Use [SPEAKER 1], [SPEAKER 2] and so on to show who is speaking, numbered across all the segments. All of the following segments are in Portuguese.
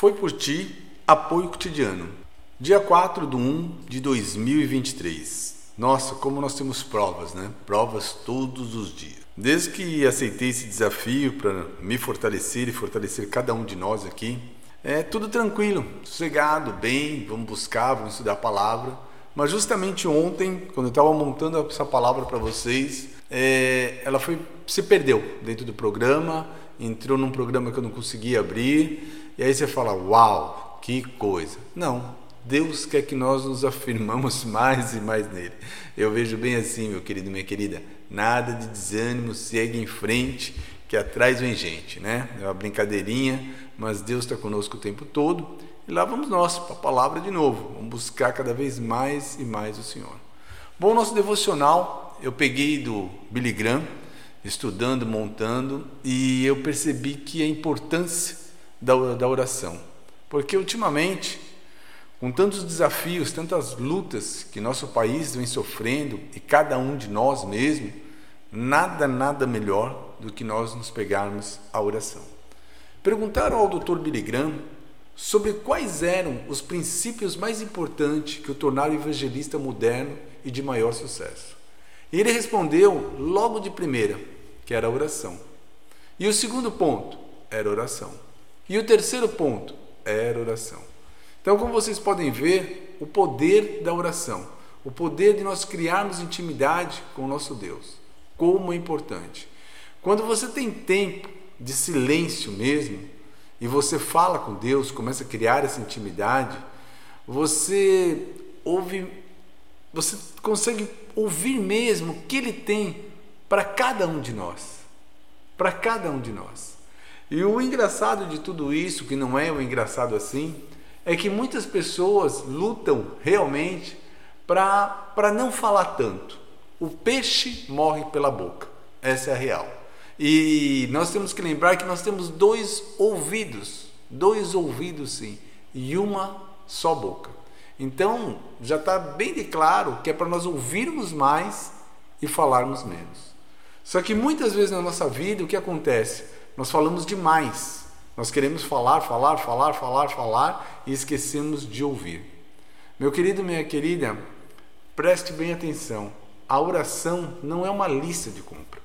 [SPEAKER 1] Foi por ti, apoio cotidiano. Dia 4 de 1 de 2023. Nossa, como nós temos provas, né? Provas todos os dias. Desde que aceitei esse desafio para me fortalecer e fortalecer cada um de nós aqui, é tudo tranquilo, sossegado, bem, vamos buscar, vamos estudar a palavra. Mas justamente ontem, quando eu estava montando essa palavra para vocês, é, ela foi se perdeu dentro do programa, entrou num programa que eu não conseguia abrir, e aí você fala, uau, que coisa. Não, Deus quer que nós nos afirmamos mais e mais nele. Eu vejo bem assim, meu querido, minha querida, nada de desânimo, segue em frente, que atrás vem gente, né? É uma brincadeirinha, mas Deus está conosco o tempo todo. E lá vamos nós, para a palavra de novo. Vamos buscar cada vez mais e mais o Senhor. Bom, nosso devocional eu peguei do Billy Graham, estudando, montando, e eu percebi que a importância da, da oração. Porque ultimamente, com tantos desafios, tantas lutas que nosso país vem sofrendo, e cada um de nós mesmo, nada, nada melhor do que nós nos pegarmos à oração. Perguntaram ao Dr. Billy Graham sobre quais eram os princípios mais importantes que o tornaram evangelista moderno e de maior sucesso. E ele respondeu logo de primeira, que era a oração. E o segundo ponto era oração. E o terceiro ponto era oração. Então, como vocês podem ver, o poder da oração, o poder de nós criarmos intimidade com o nosso Deus, como é importante. Quando você tem tempo de silêncio mesmo, e você fala com Deus, começa a criar essa intimidade, você ouve, você consegue ouvir mesmo o que Ele tem para cada um de nós. Para cada um de nós. E o engraçado de tudo isso, que não é o engraçado assim, é que muitas pessoas lutam realmente para não falar tanto. O peixe morre pela boca. Essa é a real. E nós temos que lembrar que nós temos dois ouvidos, dois ouvidos sim, e uma só boca. Então, já está bem de claro que é para nós ouvirmos mais e falarmos menos. Só que muitas vezes na nossa vida, o que acontece? Nós falamos demais. Nós queremos falar, falar, falar, falar, falar e esquecemos de ouvir. Meu querido, minha querida, preste bem atenção. A oração não é uma lista de compra.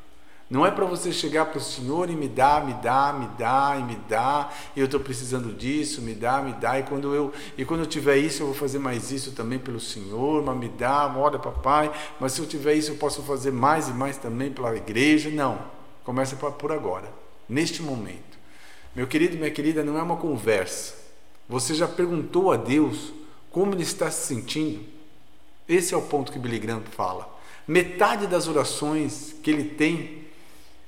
[SPEAKER 1] Não é para você chegar para o Senhor e me dá, me dá, me dá e me dá, e eu estou precisando disso, me dá, me dá, e quando eu e quando eu tiver isso eu vou fazer mais isso também pelo Senhor, mas me dá, olha papai, mas se eu tiver isso eu posso fazer mais e mais também pela igreja. Não, começa por agora, neste momento. Meu querido, minha querida, não é uma conversa. Você já perguntou a Deus como ele está se sentindo? Esse é o ponto que Billy Graham fala. Metade das orações que ele tem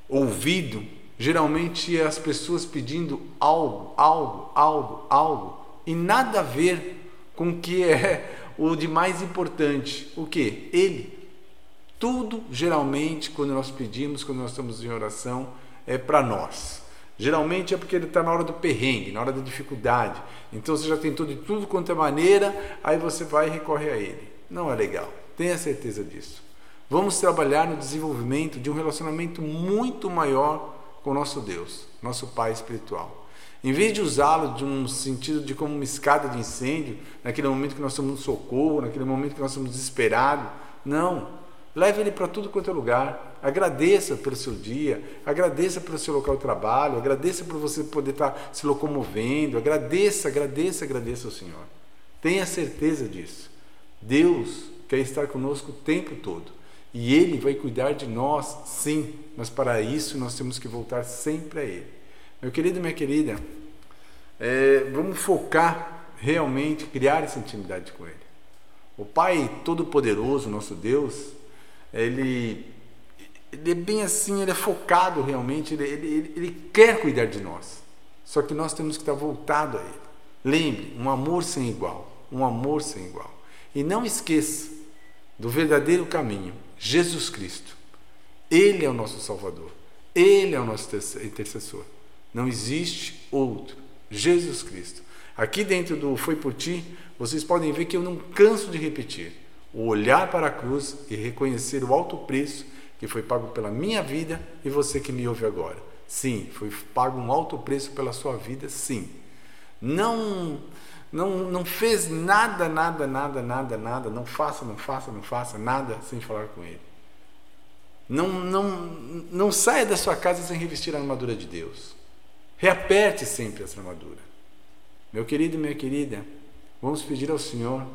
[SPEAKER 1] ouvido, geralmente é as pessoas pedindo algo, algo, algo, algo, e nada a ver com o que é o de mais importante. O que? Ele. Tudo, geralmente, quando nós pedimos, quando nós estamos em oração, é para nós. Geralmente é porque ele está na hora do perrengue, na hora da dificuldade. Então você já tentou de tudo quanto é maneira, aí você vai e recorre a ele. Não é legal. Tenha certeza disso. Vamos trabalhar no desenvolvimento de um relacionamento muito maior com nosso Deus, nosso Pai espiritual. Em vez de usá-lo de um sentido de como uma escada de incêndio, naquele momento que nós no socorro, naquele momento que nós estamos desesperados, não. Leve ele para tudo quanto é lugar. Agradeça pelo seu dia, agradeça pelo seu local de trabalho, agradeça por você poder estar se locomovendo, agradeça, agradeça, agradeça ao Senhor. Tenha certeza disso. Deus quer estar conosco o tempo todo. E Ele vai cuidar de nós, sim, mas para isso nós temos que voltar sempre a Ele. Meu querido, minha querida, é, vamos focar realmente, criar essa intimidade com Ele. O Pai Todo-Poderoso, nosso Deus, ele, ele é bem assim, ele é focado realmente, ele, ele, ele quer cuidar de nós. Só que nós temos que estar voltado a Ele. Lembre, um amor sem igual, um amor sem igual. E não esqueça do verdadeiro caminho, Jesus Cristo. Ele é o nosso Salvador. Ele é o nosso intercessor. Não existe outro. Jesus Cristo. Aqui dentro do Foi por Ti, vocês podem ver que eu não canso de repetir. O olhar para a cruz e reconhecer o alto preço que foi pago pela minha vida e você que me ouve agora. Sim, foi pago um alto preço pela sua vida, sim. Não, não, não fez nada, nada, nada, nada, nada. Não faça, não faça, não faça nada sem falar com Ele. Não, não, não saia da sua casa sem revestir a armadura de Deus. Reaperte sempre essa armadura. Meu querido e minha querida, vamos pedir ao Senhor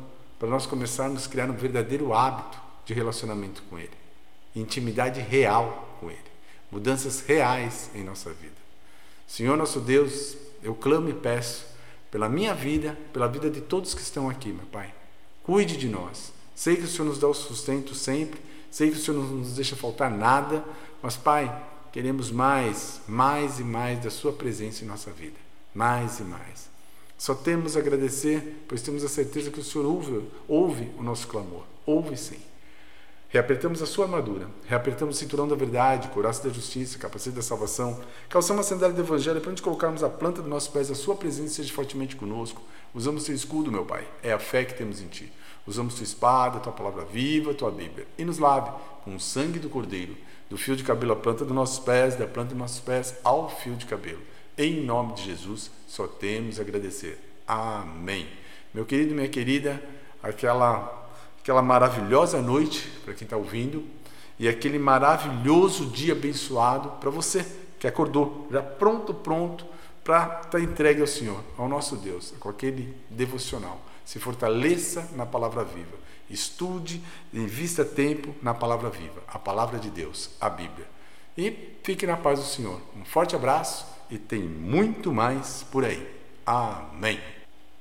[SPEAKER 1] para nós começarmos a criar um verdadeiro hábito de relacionamento com Ele, intimidade real com Ele, mudanças reais em nossa vida. Senhor nosso Deus, eu clamo e peço pela minha vida, pela vida de todos que estão aqui, meu Pai. Cuide de nós. Sei que o Senhor nos dá o sustento sempre Sei que o Senhor não nos deixa faltar nada, mas, Pai, queremos mais, mais e mais da Sua presença em nossa vida. Mais e mais. Só temos a agradecer, pois temos a certeza que o Senhor ouve, ouve o nosso clamor. Ouve sim. Reapertamos a sua armadura, reapertamos o cinturão da verdade, coraça da justiça, capacete da salvação, calçamos a sandália do evangelho para onde colocarmos a planta dos nossos pés, a sua presença seja fortemente conosco. Usamos o seu escudo, meu Pai, é a fé que temos em Ti. Usamos tua espada, tua palavra viva, tua Bíblia. E nos lave com o sangue do Cordeiro, do fio de cabelo à planta dos nossos pés, da planta dos nossos pés ao fio de cabelo. Em nome de Jesus, só temos a agradecer. Amém. Meu querido, minha querida, aquela, aquela maravilhosa noite para quem está ouvindo e aquele maravilhoso dia abençoado para você que acordou, já pronto, pronto para estar tá entregue ao Senhor, ao nosso Deus, com aquele devocional se fortaleça na palavra viva. Estude, invista tempo na palavra viva, a palavra de Deus, a Bíblia. E fique na paz do Senhor. Um forte abraço e tem muito mais por aí. Amém.